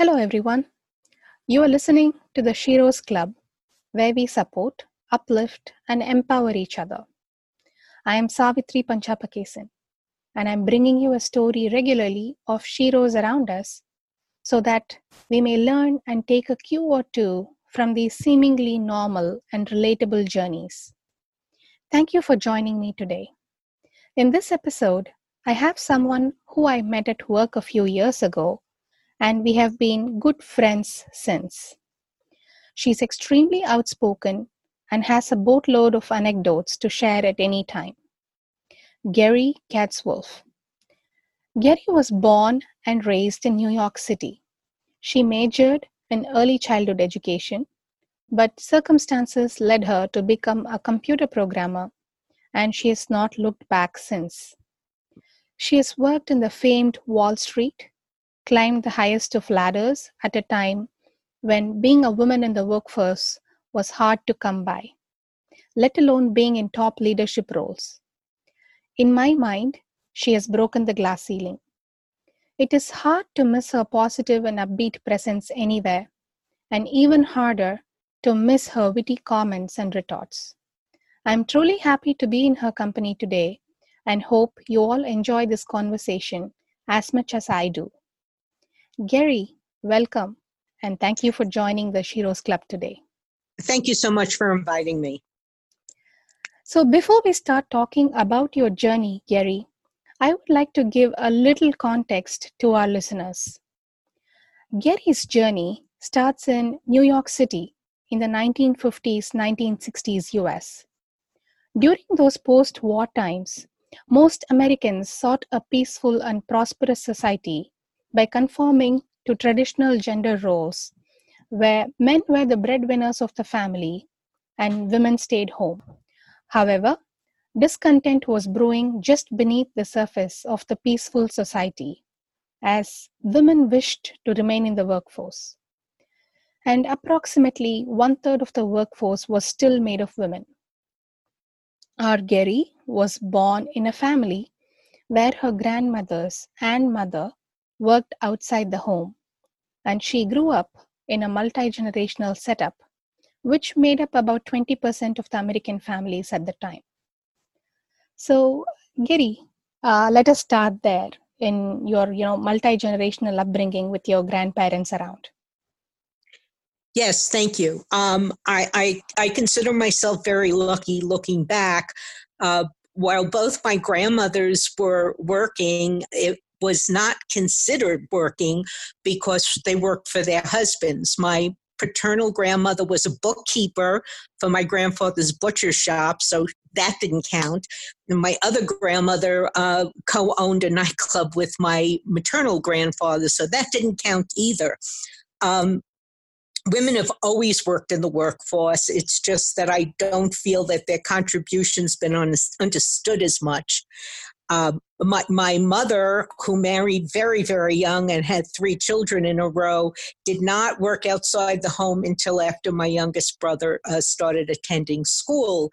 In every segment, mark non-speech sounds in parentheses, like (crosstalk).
Hello, everyone. You are listening to the Sheroes Club, where we support, uplift, and empower each other. I am Savitri Panchapakesan, and I'm bringing you a story regularly of Sheroes around us so that we may learn and take a cue or two from these seemingly normal and relatable journeys. Thank you for joining me today. In this episode, I have someone who I met at work a few years ago and we have been good friends since. She's extremely outspoken and has a boatload of anecdotes to share at any time. Gary Katz-Wolf. Was born and raised in New York City. She majored in early childhood education, but circumstances led her to become a computer programmer, and she has not looked back since. She has worked in the famed Wall Street, climbed the highest of ladders at a time when being a woman in the workforce was hard to come by, let alone being in top leadership roles. In my mind, she has broken the glass ceiling. It is hard to miss her positive and upbeat presence anywhere, and even harder to miss her witty comments and retorts. I'm truly happy to be in her company today and hope you all enjoy this conversation as much as I do. Geri, welcome, and thank you for joining the Sheroes Club today. Thank you so much for inviting me. So, before we start talking about your journey, Gary, I would like to give a little context to our listeners. Gary's journey starts in New York City in the 1950s 1960s US. During those post war times, most Americans sought a peaceful and prosperous society by conforming to traditional gender roles where men were the breadwinners of the family and women stayed home. However, discontent was brewing just beneath the surface of the peaceful society as women wished to remain in the workforce. And approximately one third of the workforce was still made of women. Our Geri was born in a family where her grandmothers and mother worked outside the home, and she grew up in a multi generational setup, which made up about 20% of the American families at the time. So, Geri, uh, let us start there in your you know multi generational upbringing with your grandparents around. Yes, thank you. Um, I, I, I consider myself very lucky looking back. Uh, while both my grandmothers were working, it, was not considered working because they worked for their husbands. My paternal grandmother was a bookkeeper for my grandfather's butcher shop, so that didn't count. And my other grandmother uh, co owned a nightclub with my maternal grandfather, so that didn't count either. Um, women have always worked in the workforce. It's just that I don't feel that their contributions been understood as much. Um, my, my mother, who married very, very young and had three children in a row, did not work outside the home until after my youngest brother uh, started attending school.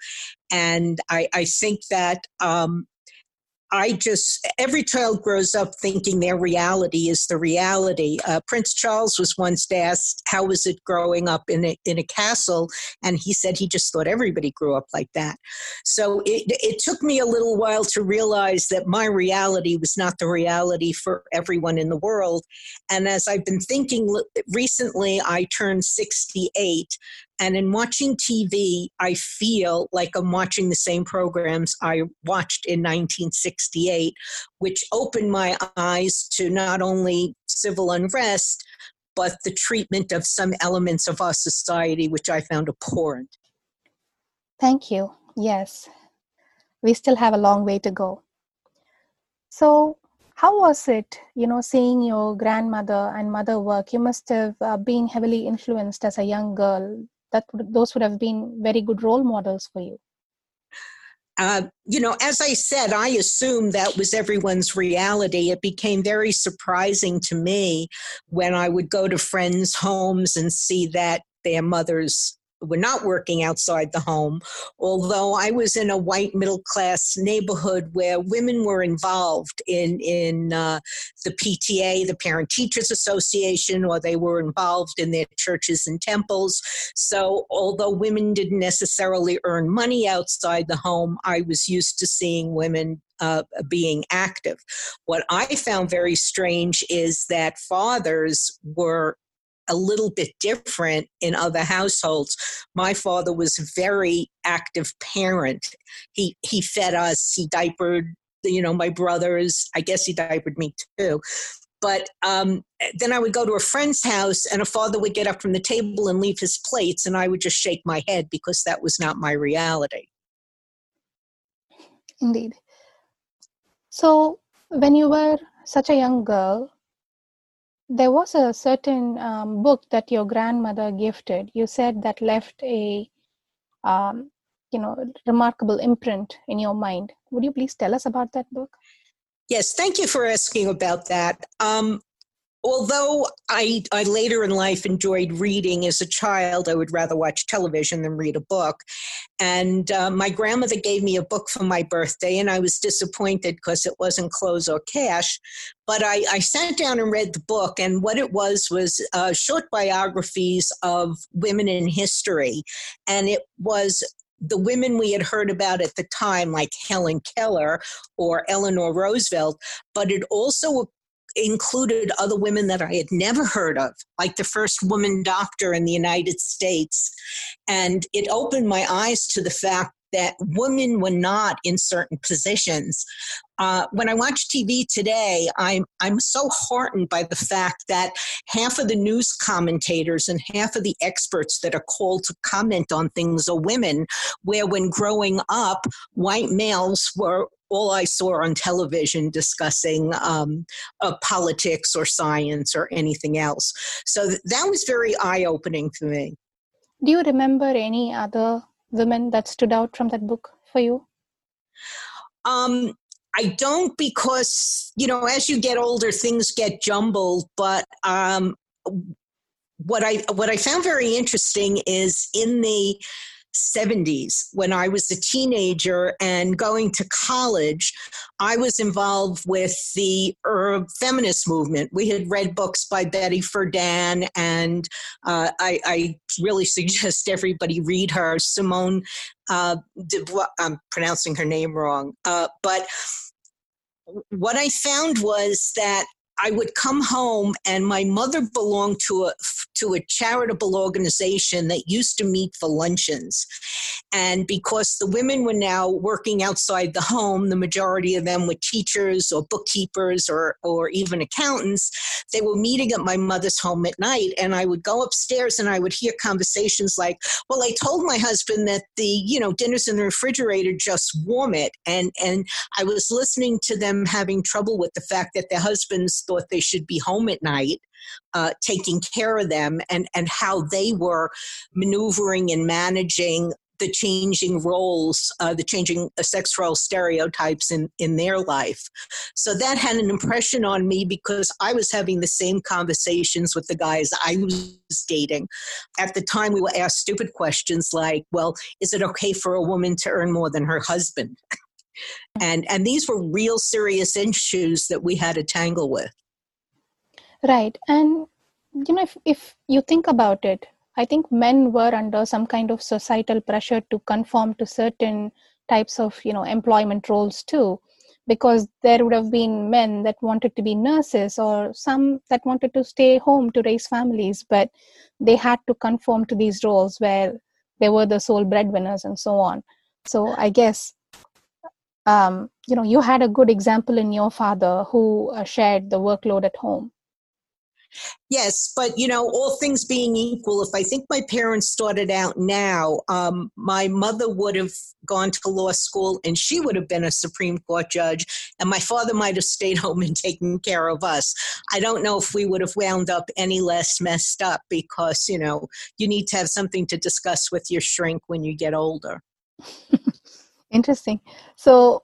And I, I think that um, I just, every child grows up thinking their reality is the reality. Uh, Prince Charles was once asked, How was it growing up in a, in a castle? And he said he just thought everybody grew up like that. So it, it took me a little while to realize that my reality was not the reality for everyone in the world. And as I've been thinking recently, I turned 68. And in watching TV, I feel like I'm watching the same programs I watched in 1968, which opened my eyes to not only civil unrest, but the treatment of some elements of our society, which I found abhorrent. Thank you. Yes, we still have a long way to go. So, how was it, you know, seeing your grandmother and mother work? You must have uh, been heavily influenced as a young girl that those would have been very good role models for you uh, you know, as I said, I assumed that was everyone's reality. It became very surprising to me when I would go to friends' homes and see that their mothers were not working outside the home, although I was in a white middle class neighborhood where women were involved in, in uh, the PTA, the Parent Teachers Association, or they were involved in their churches and temples. So, although women didn't necessarily earn money outside the home, I was used to seeing women uh, being active. What I found very strange is that fathers were a little bit different in other households. My father was a very active parent. He he fed us, he diapered, you know, my brothers. I guess he diapered me too. But um, then I would go to a friend's house, and a father would get up from the table and leave his plates, and I would just shake my head because that was not my reality. Indeed. So, when you were such a young girl, there was a certain um, book that your grandmother gifted. You said that left a, um, you know, remarkable imprint in your mind. Would you please tell us about that book? Yes, thank you for asking about that. Um, although I, I later in life enjoyed reading as a child, I would rather watch television than read a book. And uh, my grandmother gave me a book for my birthday, and I was disappointed because it wasn't clothes or cash. But I, I sat down and read the book, and what it was was uh, short biographies of women in history. And it was the women we had heard about at the time, like Helen Keller or Eleanor Roosevelt, but it also included other women that I had never heard of, like the first woman doctor in the United States. And it opened my eyes to the fact that women were not in certain positions. Uh, when I watch TV today, I'm I'm so heartened by the fact that half of the news commentators and half of the experts that are called to comment on things are women. Where when growing up, white males were all I saw on television discussing um, uh, politics or science or anything else. So th- that was very eye opening for me. Do you remember any other women that stood out from that book for you? Um, I don't because, you know, as you get older, things get jumbled. But um, what I what I found very interesting is in the 70s when I was a teenager and going to college, I was involved with the feminist movement. We had read books by Betty Friedan, and uh, I, I, really (laughs) suggest everybody read her. Simone uh, I'm pronouncing her name wrong. Uh, but what I found was that I would come home, and my mother belonged to a to a charitable organization that used to meet for luncheons. And because the women were now working outside the home, the majority of them were teachers or bookkeepers or or even accountants. They were meeting at my mother's home at night, and I would go upstairs and I would hear conversations like, "Well, I told my husband that the you know dinner's in the refrigerator, just warm it," and and I was listening to them having trouble with the fact that their husbands thought they should be home at night, uh, taking care of them, and, and how they were maneuvering and managing the changing roles, uh, the changing uh, sex role stereotypes in, in their life. So that had an impression on me because I was having the same conversations with the guys I was dating. At the time, we were asked stupid questions like, well, is it okay for a woman to earn more than her husband? (laughs) and, and these were real serious issues that we had to tangle with. Right. And, you know, if, if you think about it, I think men were under some kind of societal pressure to conform to certain types of, you know, employment roles too, because there would have been men that wanted to be nurses or some that wanted to stay home to raise families, but they had to conform to these roles where they were the sole breadwinners and so on. So I guess um, you know you had a good example in your father who uh, shared the workload at home Yes, but you know, all things being equal, if I think my parents started out now, um, my mother would have gone to law school and she would have been a Supreme Court judge, and my father might have stayed (laughs) home and taken care of us. I don't know if we would have wound up any less messed up because, you know, you need to have something to discuss with your shrink when you get older. (laughs) Interesting. So,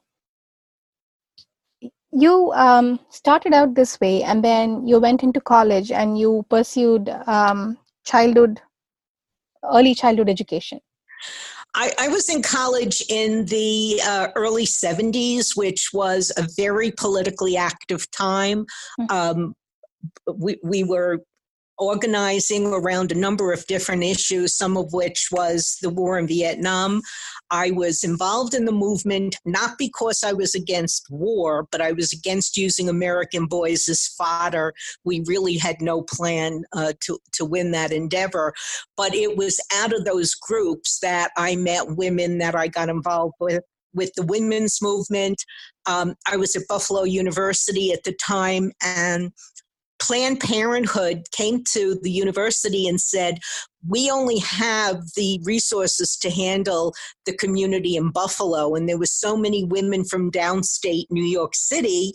you um, started out this way and then you went into college and you pursued um, childhood early childhood education? I, I, was in college in the uh, early 70s, which was a very politically active time. Mm-hmm. Um, we, we were organizing around a number of different issues, some of which was the war in Vietnam. I was involved in the movement not because I was against war, but I was against using American boys as fodder. We really had no plan uh, to, to win that endeavor. But it was out of those groups that I met women that I got involved with with the women's movement. Um, I was at Buffalo University at the time, and Planned Parenthood came to the university and said, We only have the resources to handle the community in Buffalo. And there was so many women from downstate New York City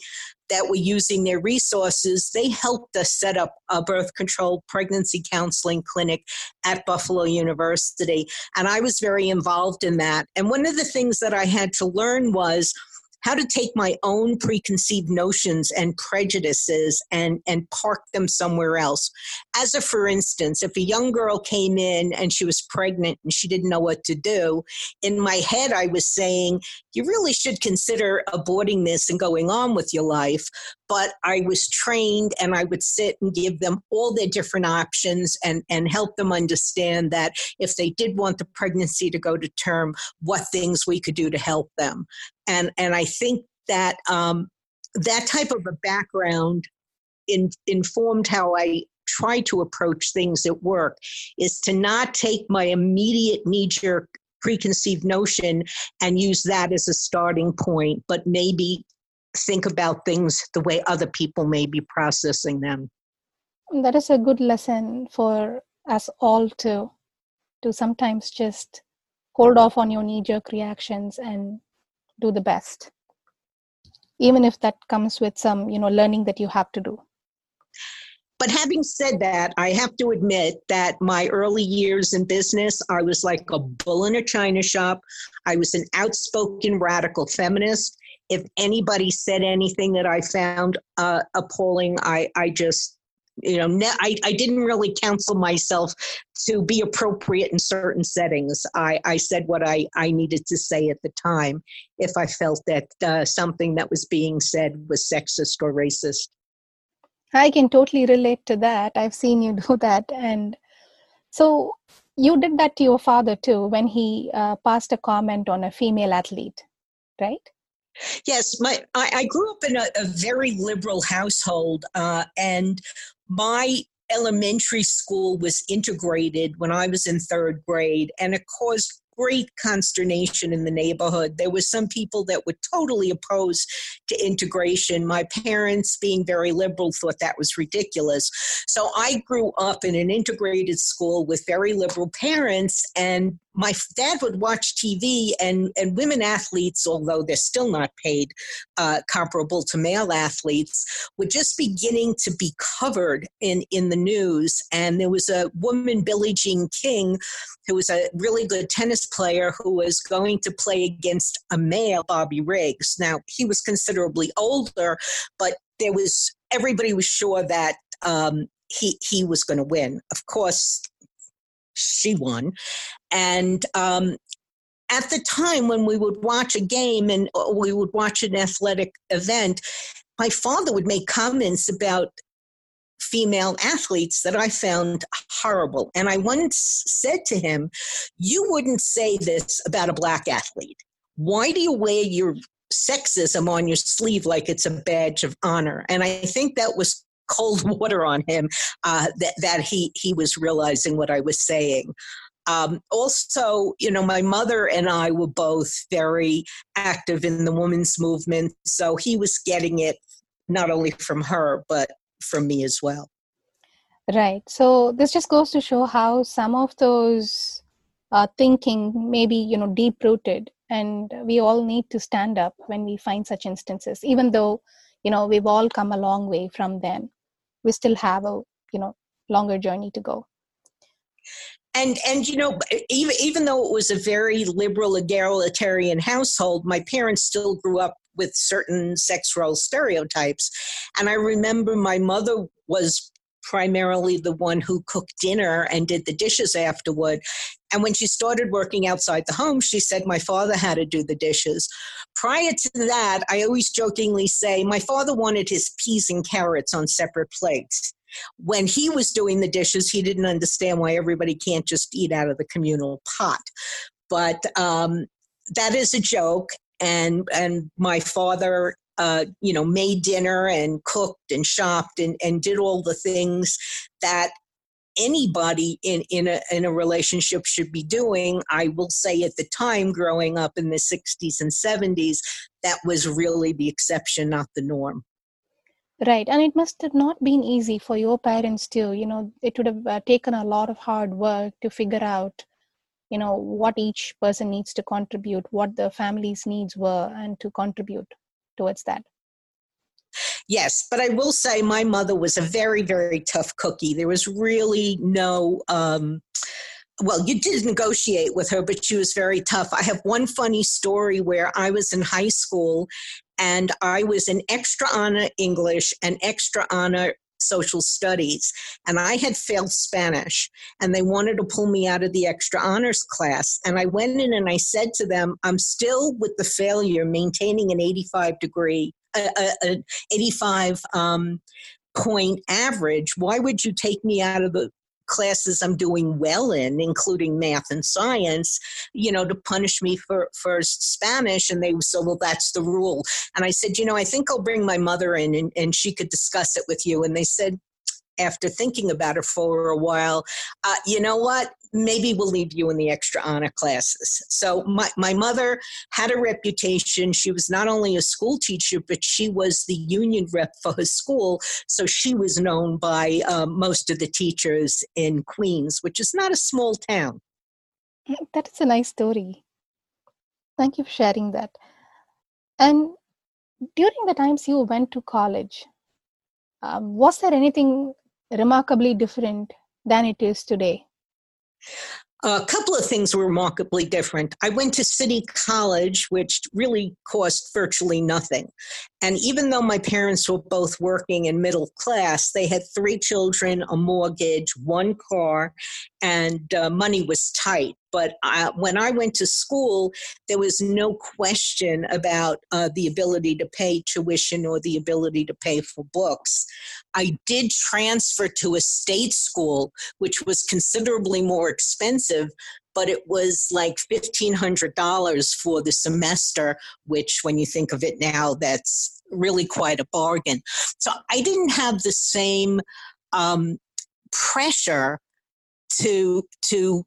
that were using their resources. They helped us set up a birth control pregnancy counseling clinic at Buffalo University. And I was very involved in that. And one of the things that I had to learn was how to take my own preconceived notions and prejudices and, and park them somewhere else. As a for instance, if a young girl came in and she was pregnant and she didn't know what to do, in my head I was saying, you really should consider aborting this and going on with your life. But I was trained and I would sit and give them all their different options and, and help them understand that if they did want the pregnancy to go to term, what things we could do to help them and and I think that um, that type of a background in, informed how I try to approach things at work is to not take my immediate knee jerk preconceived notion and use that as a starting point, but maybe think about things the way other people may be processing them. That is a good lesson for us all to to sometimes just hold off on your knee jerk reactions and do the best even if that comes with some you know learning that you have to do but having said that, I have to admit that my early years in business, I was like a bull in a china shop. I was an outspoken radical feminist. If anybody said anything that I found uh, appalling, I, I just you know ne- I, I didn't really counsel myself to be appropriate in certain settings. I, I said what I, I needed to say at the time if i felt that uh, something that was being said was sexist or racist. I can totally relate to that. I've seen you (laughs) do that. And so you did that to your father too when he uh, passed a comment on a female athlete right? Yes, my I, I, grew up in a, a very liberal household, uh, and my elementary school was integrated when I was in third grade, and it caused great consternation in the neighborhood. There were some people that were totally opposed to integration. My parents, being very liberal, thought that was ridiculous. So I grew up in an integrated school with very liberal parents, and my dad would watch TV, and, and women athletes, although they're still not paid uh, comparable to male athletes, were just beginning to be covered in, in the news. And there was a woman, Billie Jean King, who was a really good tennis player who was going to play against a male, Bobby Riggs. Now, he was considerably older, but there was everybody was sure that um, he he was going to win. Of course, she won. And um, at the time when we would watch a game and uh, we would watch an athletic event, my father would make comments about female athletes that I found horrible. And I once said to him, You wouldn't say this about a black athlete. Why do you wear your sexism on your sleeve like it's a badge of honor? And I think that was cold (laughs) water on him uh, that, that he, he was realizing what I was saying. Um, also, you know, my mother and I were both very active in the women's movement, so he was getting it not only from her, but from me as well. Right. So this just goes to show how some of those uh, thinking may be, you know, deep rooted, and we all need to stand up when we find such instances, even though, you know, we've all come a long way from them we still have a you know longer journey to go. And and you know even even though it was a very liberal egalitarian household my parents still grew up with certain sex role stereotypes. And i remember my mother was primarily the one who cooked dinner and did the dishes afterward. And when she started working outside the home, she said my father had to do the dishes. Prior to that, I always jokingly say my father wanted his peas and carrots on separate plates. When he was doing the dishes, he didn't understand why everybody can't just eat out of the communal pot. But um, that is a joke. And, and my father uh, you know, made dinner and cooked and shopped and, and did all the things that anybody in, in, a, in a relationship should be doing. I will say at the time, growing up in the 60s and 70s, that was really the exception, not the norm. Right. And it must have not been easy for your parents too. You know, it would have uh, taken a lot of hard work to figure out, you know, what each person needs to contribute, what the family's needs were, and to contribute towards that. Yes, but I will say my mother was a very, very tough cookie. There was really no, um, well, you did negotiate with her, but she was very tough. I have one funny story where I was in high school and I was in extra honor English and extra honor social studies and I had failed Spanish and they wanted to pull me out of the extra honors class. And I went in and I said to them, I'm still with the failure maintaining an 85 degree, uh, uh, 85 um, point average. Why would you take me out of the classes I'm doing well in, including math and science, you know, to punish me for, for Spanish. And they said, well, that's the rule. And I said, you know, I think I'll bring my mother in and, and she could discuss it with you. And they said, after thinking about it for a while, uh, you know what? Maybe we'll leave you in the extra honor classes. So my, my mother had a reputation. She was not only a school teacher, but she was the union rep for her school. So she was known by uh, most of the teachers in Queens, which is not a small town. That is a nice story. Thank you for sharing that. And during the times you went to college, um, was there anything remarkably different than it is today? A couple of things were remarkably different. I went to City College, which really cost virtually nothing. And even though my parents were both working in middle class, they had three children, a mortgage, one car, and uh, money was tight. But I, when I went to school, there was no question about uh, the ability to pay tuition or the ability to pay for books. I did transfer to a state school, which was considerably more expensive, but it was like $1,500 for the semester, which, when you think of it now, that's really quite a bargain. So I didn't have the same um, pressure to to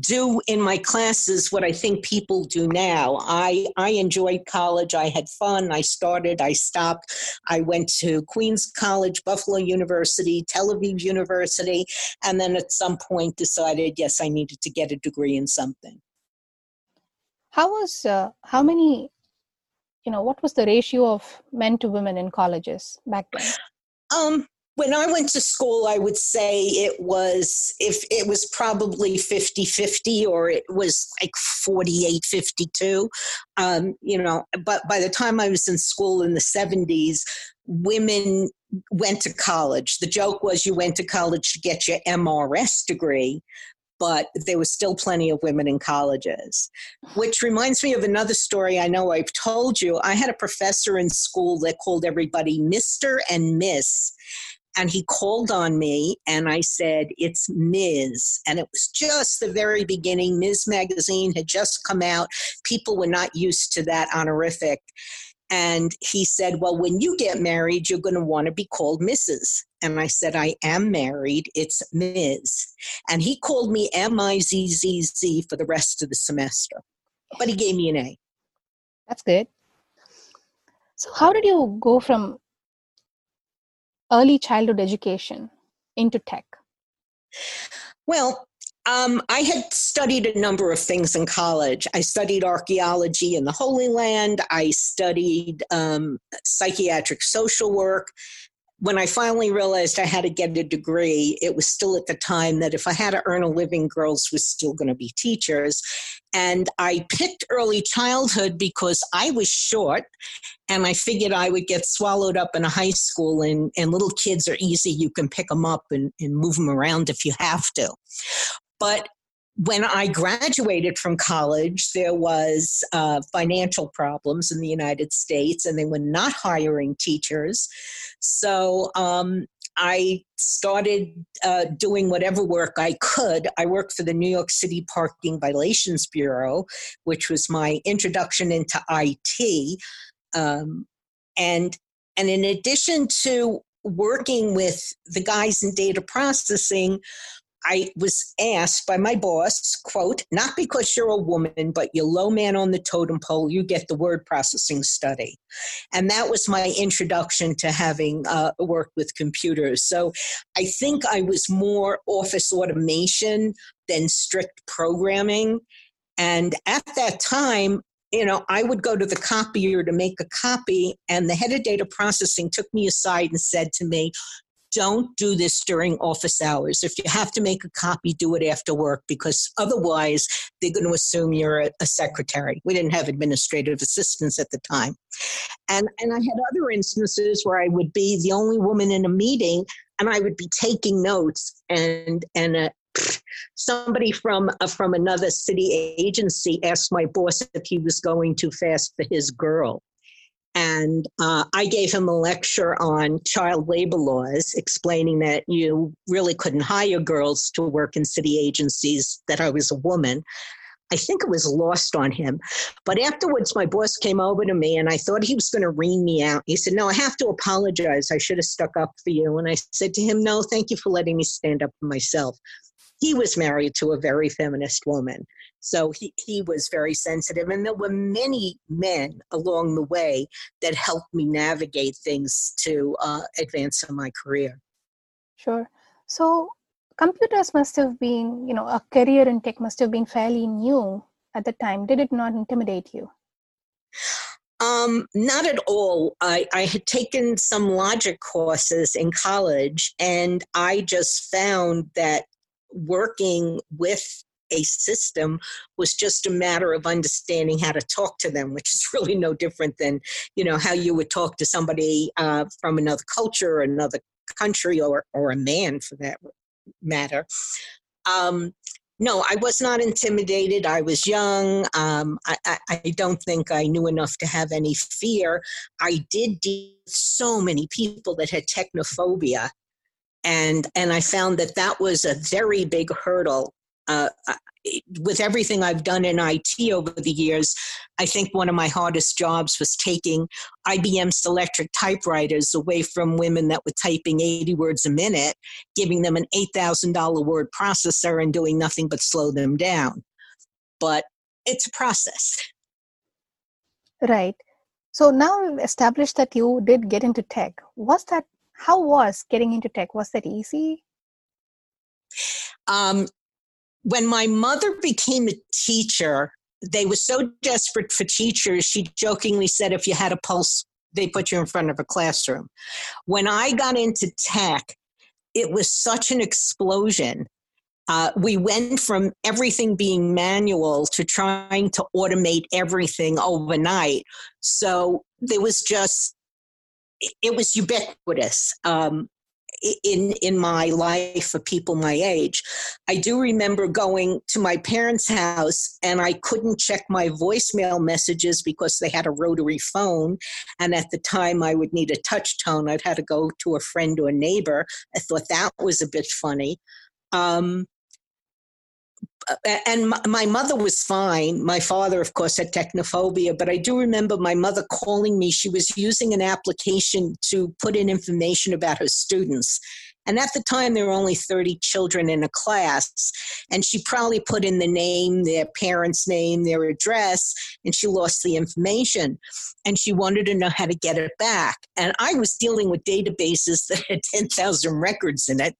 do in my classes what I think people do now. I, I enjoyed college. I had fun. I started, I stopped. I went to Queens College, Buffalo University, Tel Aviv University, and then at some point decided, yes, I needed to get a degree in something. How was, uh, how many, you know, what was the ratio of men to women in colleges back then? Um, when I went to school, I would say it was if it was probably 50 50 or it was like 48 52. Um, you know, but by the time I was in school in the 70s, women went to college. The joke was you went to college to get your MRS degree, but there was still plenty of women in colleges. Which reminds me of another story I know I've told you. I had a professor in school that called everybody Mr. and Miss and he called on me and I said, It's Ms. And it was just the very beginning. Ms. Magazine had just come out. People were not used to that honorific. And he said, Well, when you get married, you're going to want to be called Mrs. And I said, I am married. It's Ms. And he called me M I Z Z Z for the rest of the semester. But he gave me an A. That's good. So, how did you go from early childhood education into tech? Well, um, I had studied a number of things in college. I studied archaeology in the Holy Land. I studied um, psychiatric social work. When I finally realized I had to get a degree, it was still at the time that if I had to earn a living, girls was still going to be teachers. And I picked early childhood because I was short and I figured I would get swallowed up in a high school and, and little kids are easy. You can pick them up and, and move them around if you have to. But when I graduated from college, there was uh, financial problems in the United States, and they were not hiring teachers. So um, I started uh, doing whatever work I could. I worked for the New York City Parking Violations Bureau, which was my introduction into IT, um, and and in addition to working with the guys in data processing, I was asked by my boss, quote, not because you're a woman, but you're low man on the totem pole, you get the word processing study. And that was my introduction to having uh, worked with computers. So I think I was more office automation than strict programming. And at that time, you know, I would go to the copier to make a copy, and the head of data processing took me aside and said to me, don't do this during office hours. If you have to make a copy, do it after work because otherwise they're going to assume you're a, a, secretary. We didn't have administrative assistants at the time. And, and I had other instances where I would be the only woman in a meeting and I would be taking notes and, and uh, (sniffs) somebody from uh, from another city agency asked my boss if he was going too fast for his girl and uh, I gave him a lecture on child labor laws, explaining that you really couldn't hire girls to work in city agencies, that I was a woman. I think it was lost on him. But afterwards, my boss came over to me and I thought he was going to ream me out. He said, No, I have to apologize. I should have stuck up for you. And I said to him, No, thank you for letting me stand up for myself. He was married to a very feminist woman. So he, he was very sensitive. And there were many men along the way that helped me navigate things to uh, advance in my career. Sure. So computers must have been, you know, a career in tech must have been fairly new at the time. Did it not intimidate you? Um, not at all. I, I had taken some logic courses in college, and I just found that working with a system was just a matter of understanding how to talk to them, which is (laughs) really no different than you know how you would talk to somebody uh, from another culture or another country or or a man for that matter. Um, no, I was not intimidated. I was young. Um, I, I, I, don't think I knew enough to have any fear. I did deal with so many people that had technophobia, and and I found that that was a very big hurdle uh, with everything I've done in IT over the years, I think one of my hardest jobs was taking IBM Selectric typewriters away from women that were typing 80 words a minute, giving them an $8,000 word processor and doing nothing but slow them down. But it's a process. Right. So now we've established that you did get into tech. Was that, how was getting into tech? Was that easy? Um, when my mother became a teacher, they were so desperate for teachers, she jokingly said, if you had a pulse, they put you in front of a classroom. When I got into tech, it was such an explosion. Uh, we went from everything being manual to trying to automate everything overnight. So there was just, it was ubiquitous. Um, in in my life for people my age. I do remember going to my parents' house and I couldn't check my voicemail messages because they had a rotary phone, and at the time I would need a touch tone. I'd had to go to a friend or neighbor. I thought that was a bit funny. Um, and my mother was fine. My father, of course, had technophobia, but I do remember my mother calling me. She was using an application to put in information about her students. And at the time, there were only 30 children in a class. And she probably put in the name, their parents' name, their address, and she lost the information. And she wanted to know how to get it back. And I was dealing with databases that had 10,000 records in it.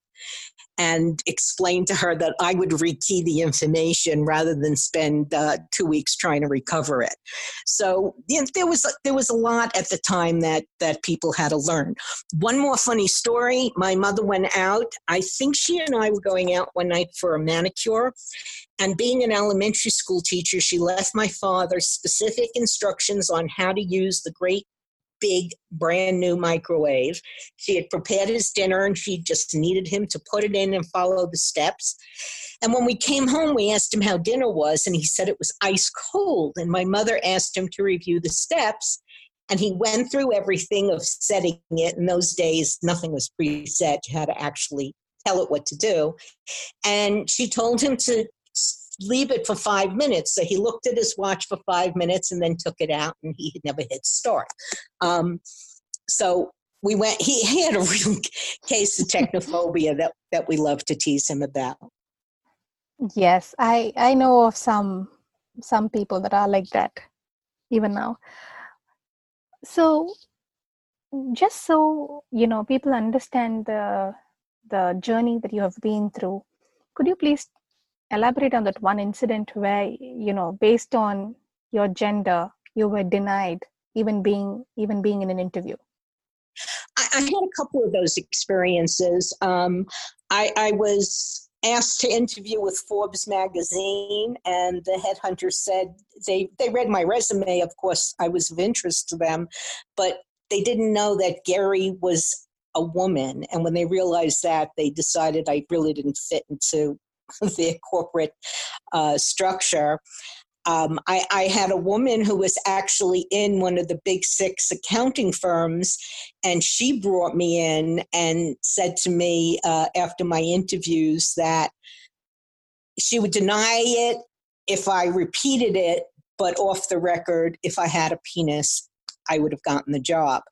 And explained to her that I would rekey the information rather than spend uh, two weeks trying to recover it. So you know, there was there was a lot at the time that that people had to learn. One more funny story: my mother went out. I think she and I were going out one night for a manicure, and being an elementary school teacher, she left my father specific instructions on how to use the great big brand new microwave. She had prepared his dinner and she just needed him to put it in and follow the steps. And when we came home, we asked him how dinner was, and he said it was ice cold. And my mother asked him to review the steps. And he went through everything of setting it. In those days, nothing was preset. You had to actually tell it what to do. And she told him to leave it for five minutes. So he looked at his watch for five minutes and then took it out, and he had never hit start. Um, so we went. He, he had a (laughs) real case of technophobia that that we love to tease him about. Yes, I I know of some some people that are like that even now. So just so you know people understand the the journey that you have been through could you please elaborate on that one incident where you know based on your gender you were denied even being even being in an interview? I, I had a couple of those experiences. Um, I, I was asked to interview with forbes magazine and the headhunter said they they read my resume. Of course i was of interest to them but they didn't know that gary was a woman. And when they realized that they decided i really didn't fit into (laughs) their corporate uh, structure. Um, I, I, had a woman who was actually in one of the big six accounting firms, and she brought me in and said to me uh, after my interviews that she would deny it if I repeated it, but off the record, if I had a penis, I would have gotten the job.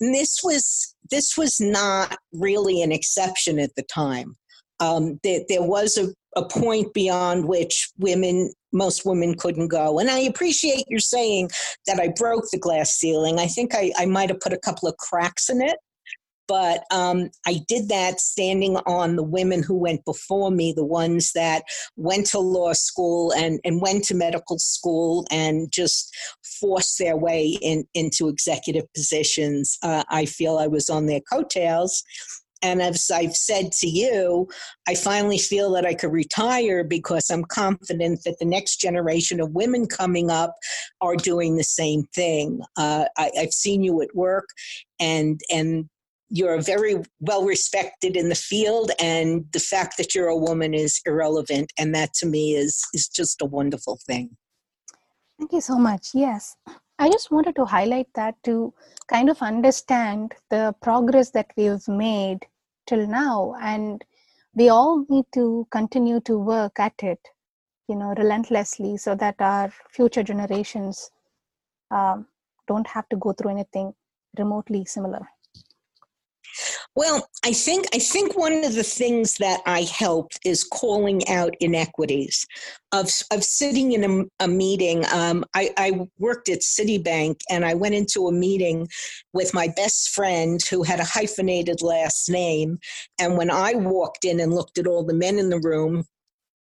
And this was this was not really an exception at the time um, there, there was a, a point beyond which women most women couldn't go. And I appreciate your saying that I broke the glass ceiling. I think I, I might have put a couple of cracks in it, but um, I did that standing on the women who went before me, the ones that went to law school and, and went to medical school and just forced their way in, into executive positions. Uh, I feel I was on their coattails and as I've said to you, I finally feel that I could retire because I'm confident that the next generation of women coming up are doing the same thing. Uh, I, I've seen you at work, and and you're very well respected in the field, and the fact that you're a woman is irrelevant, and that to me is is just a wonderful thing. Thank you so much. Yes. I just wanted to highlight that to kind of understand the progress that we've made till now and we all need to continue to work at it you know relentlessly so that our future generations um, don't have to go through anything remotely similar well, I think I think one of the things that I helped is calling out inequities. Of of sitting in a, a meeting, um, I, I worked at Citibank, and I went into a meeting with my best friend who had a hyphenated last name. And when I walked in and looked at all the men in the room,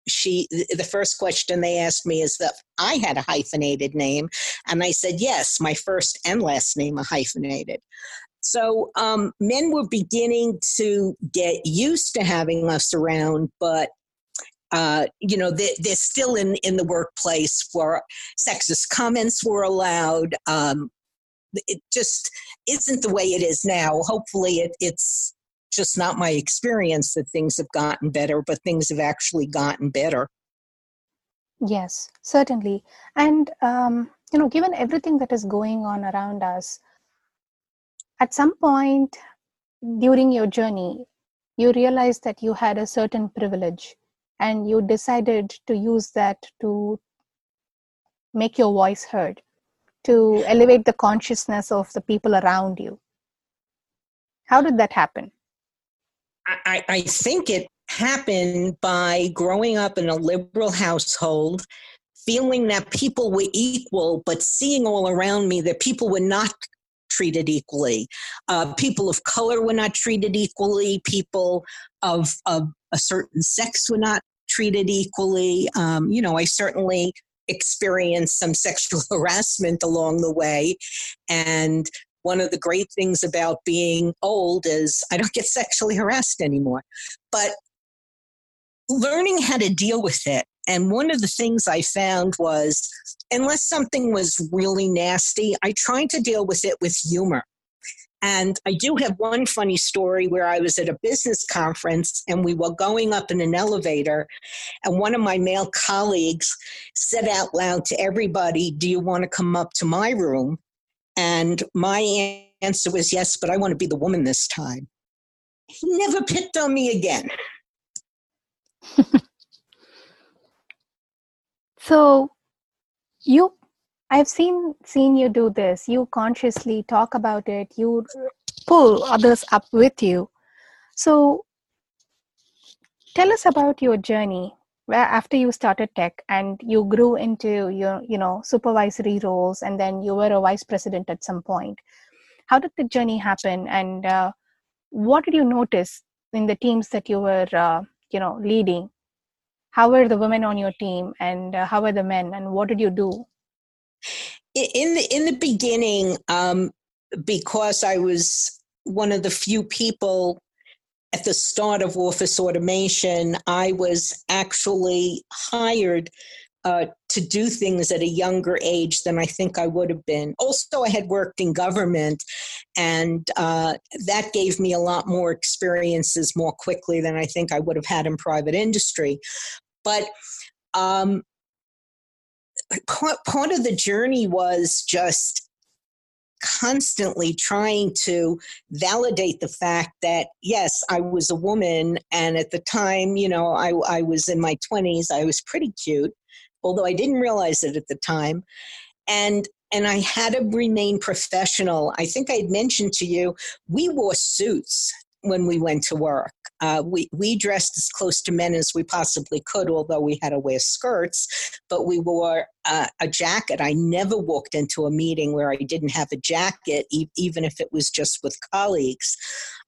she the first question they asked me is that I had a hyphenated name, and I said yes, my first and last name are hyphenated. So um, men were beginning to get used to having us around, but uh, you know they, they're still in in the workplace where sexist comments were allowed. Um, it just isn't the way it is now. Hopefully, it, it's just not my experience that things have gotten better, but things have actually gotten better. Yes, certainly. And, um, you know, given everything that is going on around us, at some point during your journey, you realized that you had a certain privilege and you decided to use that to make your voice heard, to elevate the consciousness of the people around you. How did that happen? I, I think it happened by growing up in a liberal household, feeling that people were equal, but seeing all around me that people were not treated equally. Uh, people of color were not treated equally. People of, of a certain sex were not treated equally. Um, you know, I certainly experienced some (laughs) sexual harassment along the way. And one of the great things about being old is I don't get sexually harassed anymore. But learning how to deal with it. And one of the things I found was unless something was really nasty, I tried to deal with it with humor. And I do have one funny story where I was at a business conference and we were going up in an elevator, and one of my male colleagues said out loud to everybody, Do you want to come up to my room? And my answer was yes, but I want to be the woman this time. He never picked on me again. (laughs) so you I've seen seen you do this. You consciously talk about it. You pull others up with you. So tell us about your journey where after you started tech and you grew into your you know supervisory roles and then you were a vice president at some point how did the journey happen and uh, what did you notice in the teams that you were uh, you know leading how were the women on your team and uh, how were the men and what did you do? In the in the beginning um, because i was one of the few people at the start of office automation i was actually hired uh, to do things at a younger age than I think I would have been. Also, I had worked in government, and uh, that gave me a lot more experiences more quickly than I think I would have had in private industry. But um, part of the journey was just constantly trying to validate the fact that yes i was a woman and at the time you know i, I was in my 20s i was pretty cute although i didn't realize it at the time and and i had to remain professional i think i had mentioned to you we wore suits when we went to work. Uh, we, we dressed as close to men as we possibly could, although we had to wear skirts, but we wore uh, a jacket. I never walked into a meeting where I didn't have a jacket, e- even if it was just with colleagues.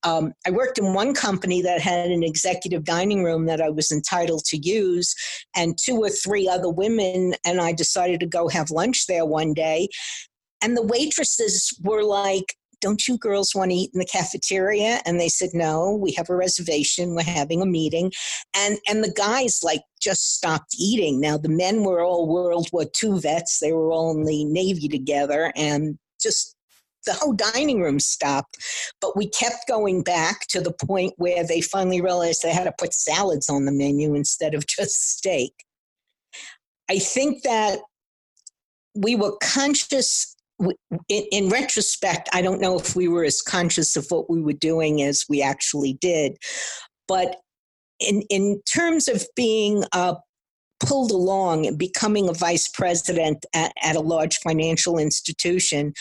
Um, I worked in one company that had an executive dining room that I was entitled to use, and two or three other women, and I decided to go have lunch there one day. And the waitresses were like, don't you girls want to eat in the cafeteria? And they said, no, we have a reservation. We're having a meeting. And, and the guys like just stopped eating. Now the men were all World War II vets. They were all in the Navy together and just the whole dining room stopped. But we kept going back to the point where they finally realized they had to put salads on the menu instead of just steak. I think that we were conscious in, in, retrospect, I don't know if we were as conscious of what we were doing as we actually did. But in, in terms of being uh, pulled along and becoming a vice president at, at a large financial institution,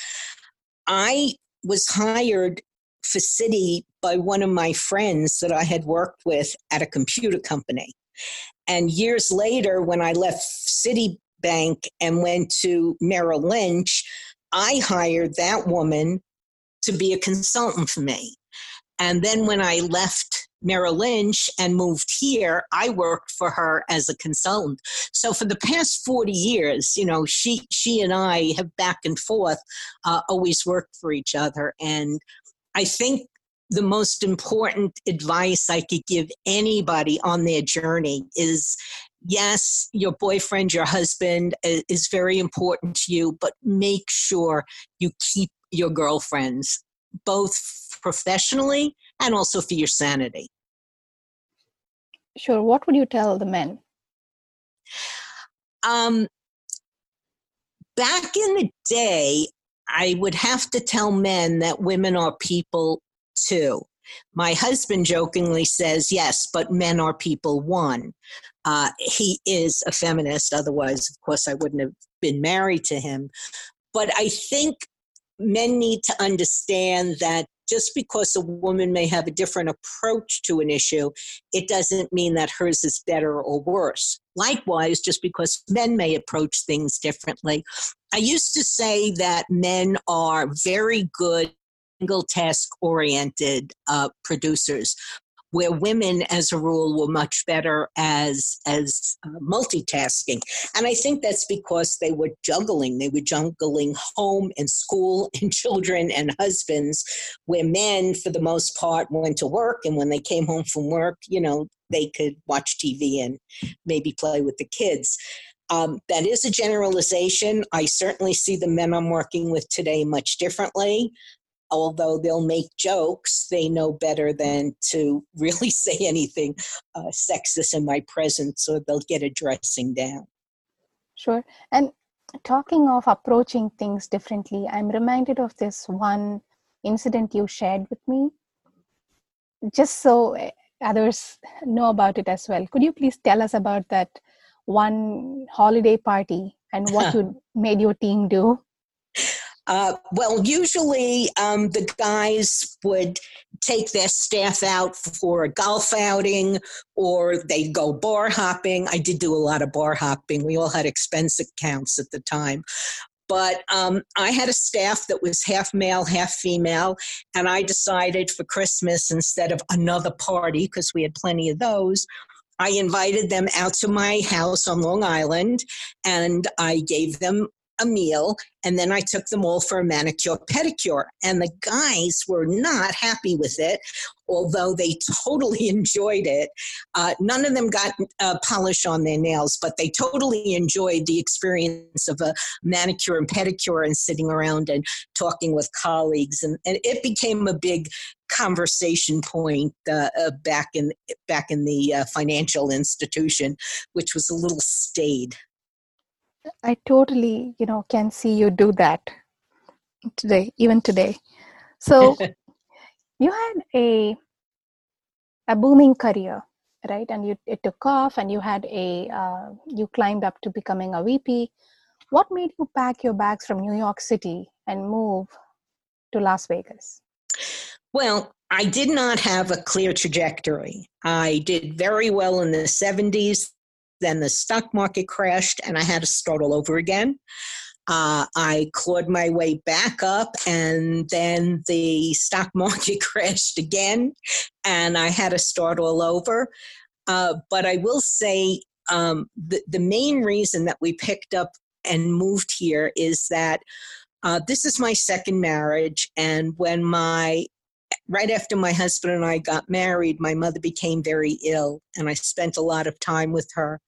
I was hired for Citi by one of my friends that I had worked with at a computer company. And years later, when I left Citibank and went to Merrill Lynch, I hired that woman to be a consultant for me. And then when I left Merrill Lynch and moved here, I worked for her as a consultant. So for the past 40 years, you know, she she and I have back and forth uh, always worked for each other. And I think the most important advice I could give anybody on their journey is yes, your boyfriend, your husband is very important to you, but make sure you keep your girlfriends, both professionally and also for your sanity. Sure. What would you tell the men? Um, back in the day, I would have to tell men that women are people too. My husband jokingly says, yes, but men are people one. Uh, he is a feminist, otherwise, of course, I wouldn't have been married to him. But I think men need to understand that just because a woman may have a different approach to an issue, it doesn't mean that hers is better or worse. Likewise, just because men may approach things differently, I used to say that men are very good single task oriented uh, producers where women as a rule were much better as as uh, multitasking. And i think that's because they were juggling. They were juggling home and school (laughs) and children and husbands where men for the most part went to work and when they came home from work you know they could watch tv and maybe play with the kids. Um, that is a generalization. I certainly see the men I'm working with today much differently although they'll make jokes, they know better than to (laughs) really say anything uh, sexist in my presence, or they'll get a dressing down. Sure. And talking of approaching things differently, I'm reminded of this one incident you shared with me. Just so eh, others know about it as well, could you please tell us about that one holiday party and what (laughs) you made your team do? Uh, well, usually um, the guys would take their staff out for a golf outing or they'd go bar hopping. I did do a lot of bar hopping. We all had expense accounts at the time. But um, I had a staff that was half male, half female, and I decided for Christmas, instead of another party, because we had plenty of those, I invited them out to my house on Long Island and I gave them a meal and then I took them all for a manicure pedicure. And the guys were not happy with it, although they totally (laughs) enjoyed it. Uh, none of them got uh, polish on their nails, but they totally enjoyed the experience of a manicure and pedicure and sitting around and talking with colleagues. And, and it became a big conversation point uh, uh, back in back in the uh, financial institution, which was a little staid. I totally, you know, can see you do that today, even today. So (laughs) you had a a booming career, right? And you it took off, and you had a uh, you climbed up to becoming a VP. What made you pack your bags from New York City and move to Las Vegas? Well, I did not have a clear trajectory. I did very well in the 70s. Then the stock market crashed and I had to start all over again. Uh, I clawed my way back up, and then the stock (laughs) market crashed again, and I had to start all over. Uh, but I will say um, the, the main reason that we picked up and moved here is that uh, this is my second marriage, and when my right after my husband and I got married, my mother became very ill, and I spent a lot of time with her.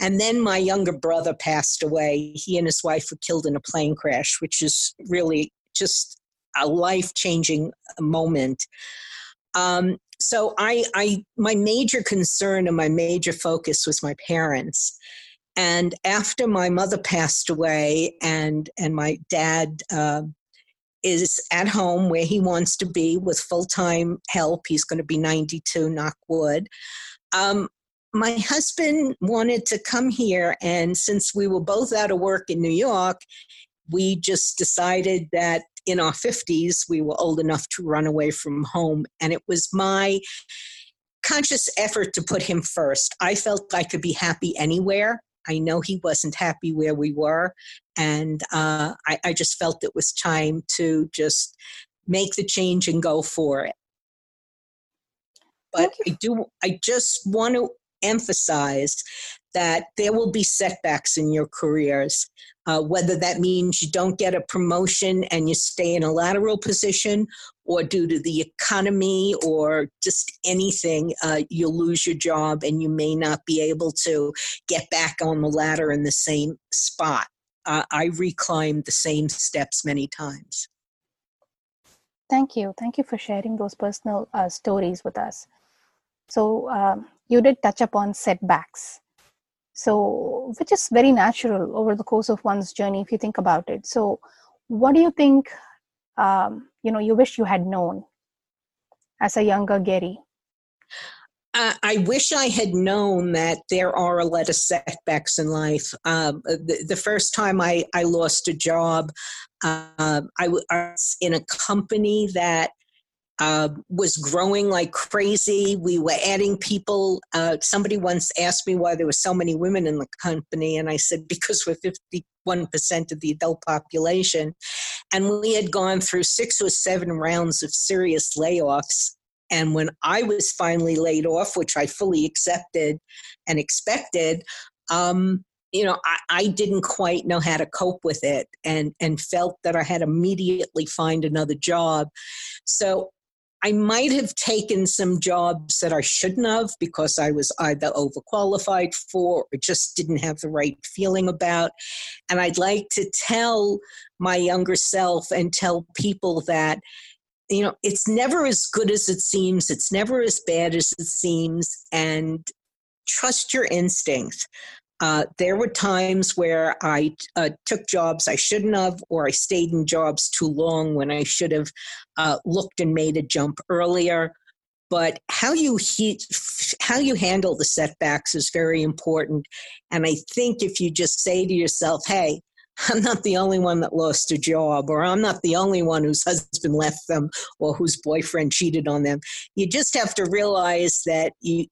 And then my younger brother passed away. He and his wife were killed in a plane crash, which is really just a life changing moment. Um, so I, I, my major concern and my major focus was my parents. And after my mother passed away, and and my dad uh, is at home where he wants to be with full time help. He's going to be 92, knock wood. Um, my husband wanted to come here, and since we were both out of work in New York, we just decided that in our 50s we were old enough to run away from home. And it was my conscious effort to put him first. I felt I could be happy anywhere. I know he wasn't happy where we were, and uh, I, I just felt it was time to just make the change and go for it. But I do, I just want to emphasize that there will be setbacks in your careers, uh, whether that means you don't get a promotion and you stay in a lateral position, or due to the economy or just anything, uh, you'll lose your job and you may not be able to get back on the ladder in the same spot. Uh, I reclimbed the same steps many times. Thank you. Thank you for sharing those personal uh, stories with us. So, um, you did touch upon setbacks so which is very natural over the course of one's journey if you think about it so what do you think um, you know you wish you had known as a younger gary I wish I had known that there are a lot of setbacks in life. Um, the, the, first time I, I lost a job, uh, I was in a company that uh, was growing like crazy. We were adding people. Uh, somebody once asked me why there were so many women in the company, and I said, because we're 51% of the adult population. And we had gone through six or seven rounds of serious layoffs. And when I was finally laid off, which I fully accepted and expected, um, you know, I, I, didn't quite know how to cope with it and, and felt that I had immediately find another job. So I might have taken some jobs that I shouldn't have because I was either overqualified for or just didn't have the right feeling about. And I'd like to tell my younger self and tell people that, you know, it's never as good as it seems, it's never as bad as it seems, and trust your instinct. Uh, there were times where I uh, took jobs I shouldn't have, or I stayed in jobs too long when I should have uh, looked and made a jump earlier. But how you he- how you handle the setbacks is very important. And I think if you just say to yourself, "Hey, I'm not the only one that lost a job, or I'm not the only one whose husband left them, or whose boyfriend cheated on them," you just have to realize that you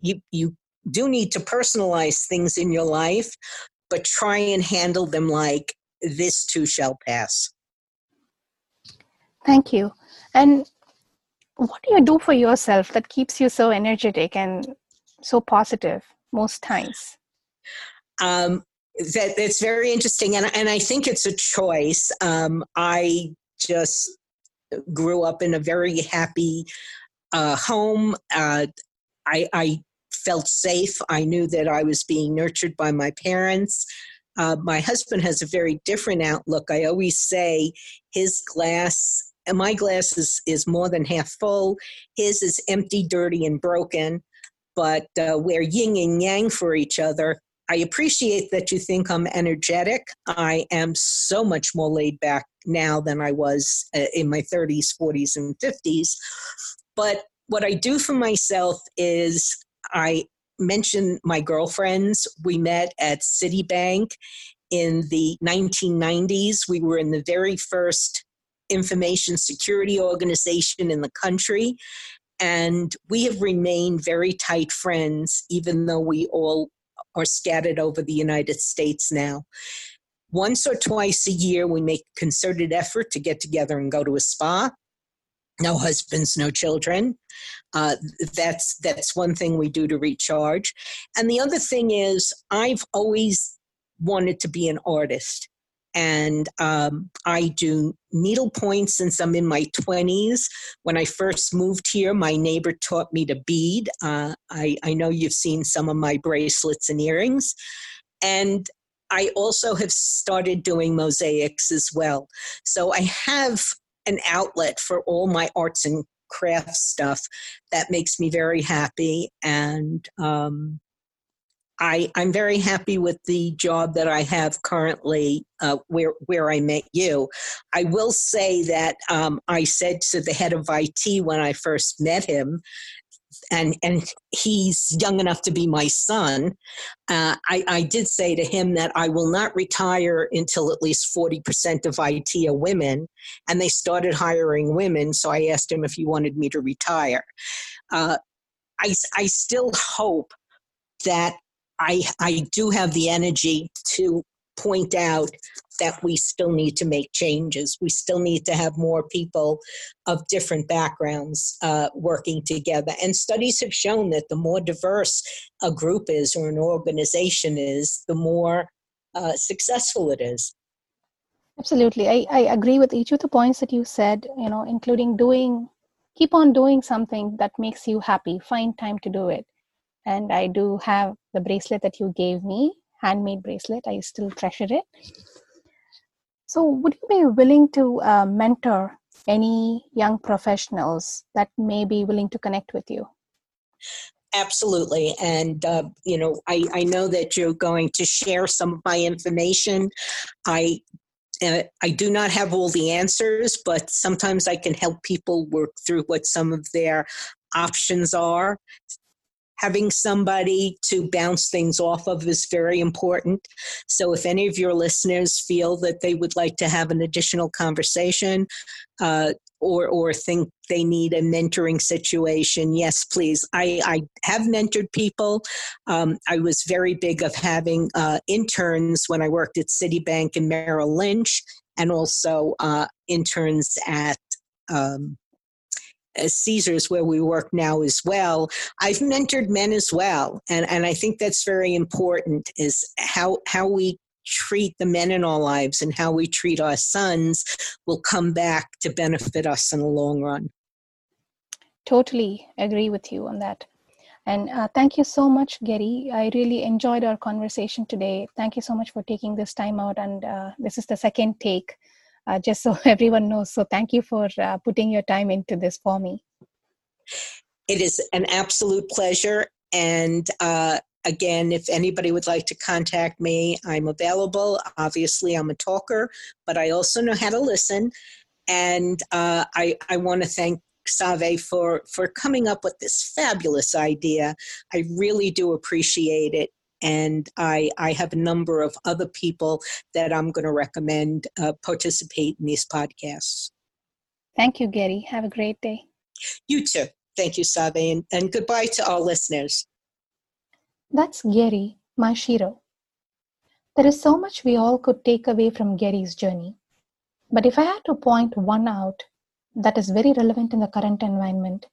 you you do need to personalize things in your life, but try and handle them like this too shall pass. Thank you. And what do you do for yourself that keeps you so energetic and so positive most times? Um, that that's very interesting, and and I think it's a choice. Um, I just grew up in a very happy uh, home. Uh, I, I felt safe. I knew that I was being nurtured by my parents. Uh, my husband has a very different outlook. I always say his glass, and my glass is, is more than half full. His is empty, dirty, and broken. But uh, we're yin and yang for each other. I appreciate that you think I'm energetic. I am so much more laid back now than I was uh, in my 30s, 40s, and 50s. But what I do for myself is I mentioned my girlfriends. We met at Citibank in the 1990s. We were in the very first information security organization in the country. And we have remained very tight friends, even though we all are scattered over the United States now. Once or twice a year, we make concerted effort to get together and go to a spa no husbands, no children. Uh, that's that's one thing we do to recharge, and the other thing is I've always wanted to be an artist, and um, I do needlepoint since I'm in my twenties. When I first moved here, my neighbor taught me to bead. Uh, I, I know you've seen some of my bracelets and earrings, and I also have started doing mosaics as well. So I have an outlet for all my arts and crafts stuff that makes me very happy and um, I, I'm very happy with the job that I have currently uh, where, where I met you. I will say that um, I said to the head of IT when I first met him and and he's young enough to be my son. Uh, I, I did say to him that I will not retire until at least forty percent of IT are women, and they started hiring women. So I asked him if he wanted me to retire. Uh, I I still hope that I I do have the energy to point out that we still need to make changes. We still need to have more people of different backgrounds uh, working together. And studies have shown that the more diverse a group is or an organization is, the more uh, successful it is. Absolutely. I, I agree with each of the points that you said, you know, including doing, keep on doing something that makes you happy. Find time to do it. And I do have the bracelet that you gave me, handmade bracelet. I still treasure it so, would you be willing to uh, mentor any young professionals that may be willing to connect with you? Absolutely. And, uh, you know, I, I know that you're going to share some of my information. I uh, I do not have all the answers, but sometimes I can help people work through what some of their options are having somebody to bounce things off of is very important. So, if any of your listeners feel that they would like to have an additional conversation, uh, or or think they need a mentoring situation, yes, please. I, I have mentored people. Um, I was very big of having uh, interns when I worked at Citibank and Merrill Lynch, and also uh, interns at um, Caesars, where we work now as well. I've mentored men as well, and and I think that's very important. Is how how we treat the men in our lives and how we treat our sons will come back to benefit us in the long run. Totally agree with you on that. And uh, thank you so much, Gary. I really enjoyed our conversation today. Thank you so much for taking this time out. And uh, this is the second take, uh, just so (laughs) everyone knows. So thank you for uh, putting your time into this for me. It is an absolute pleasure. And uh, again, if anybody would like to contact me, I'm available. Obviously, I'm a talker, but I also know how to listen. And uh, I, I want to thank Save for, for coming up with this fabulous idea. I really do appreciate it. And I, I have a number of other people that I'm going to recommend uh, participate in these podcasts. Thank you, Gary. Have a great day. You too. Thank you, Save, and, and goodbye to all listeners. That's Gary, my Shero. There is so much we all could take away from Gary's journey. But if I had to point one out that is very relevant in the current environment,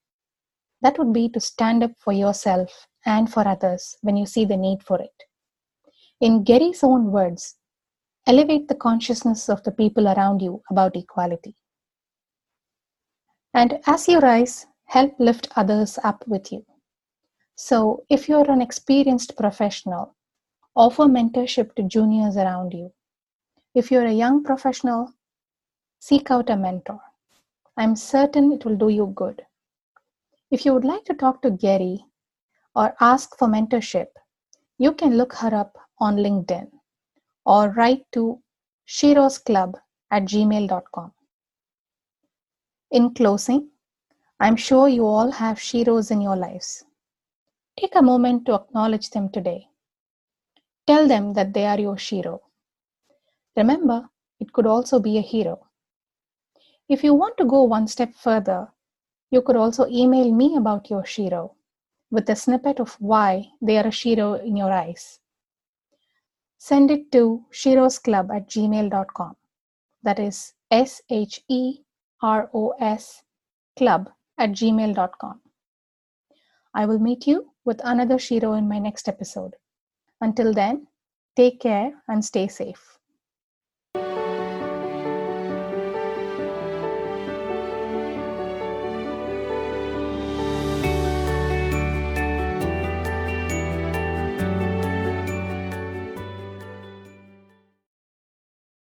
that would be to stand up for yourself and for others when you see the need for it. In Gary's own words, elevate the consciousness of the people around you about equality. And as you rise, help lift others up with you. So, if you're an experienced professional, offer mentorship to juniors around you. If you're a young professional, seek out a mentor. I'm certain it will do you good. If you would like to talk to Gary or ask for mentorship, you can look her up on LinkedIn or write to sherosclub at gmail.com. In closing, I'm sure you all have Sheroes in your lives. Take a moment to acknowledge them today. Tell them that they are your Shero. Remember, it could also be a hero. If you want to go one step further, you could also email me about your Shero with a snippet of why they are a Shero in your eyes. Send it to sherosclub at gmail.com. That is S H E R O S club at gmail.com. I will meet you with another Shero in my next episode. Until then, take care and stay safe.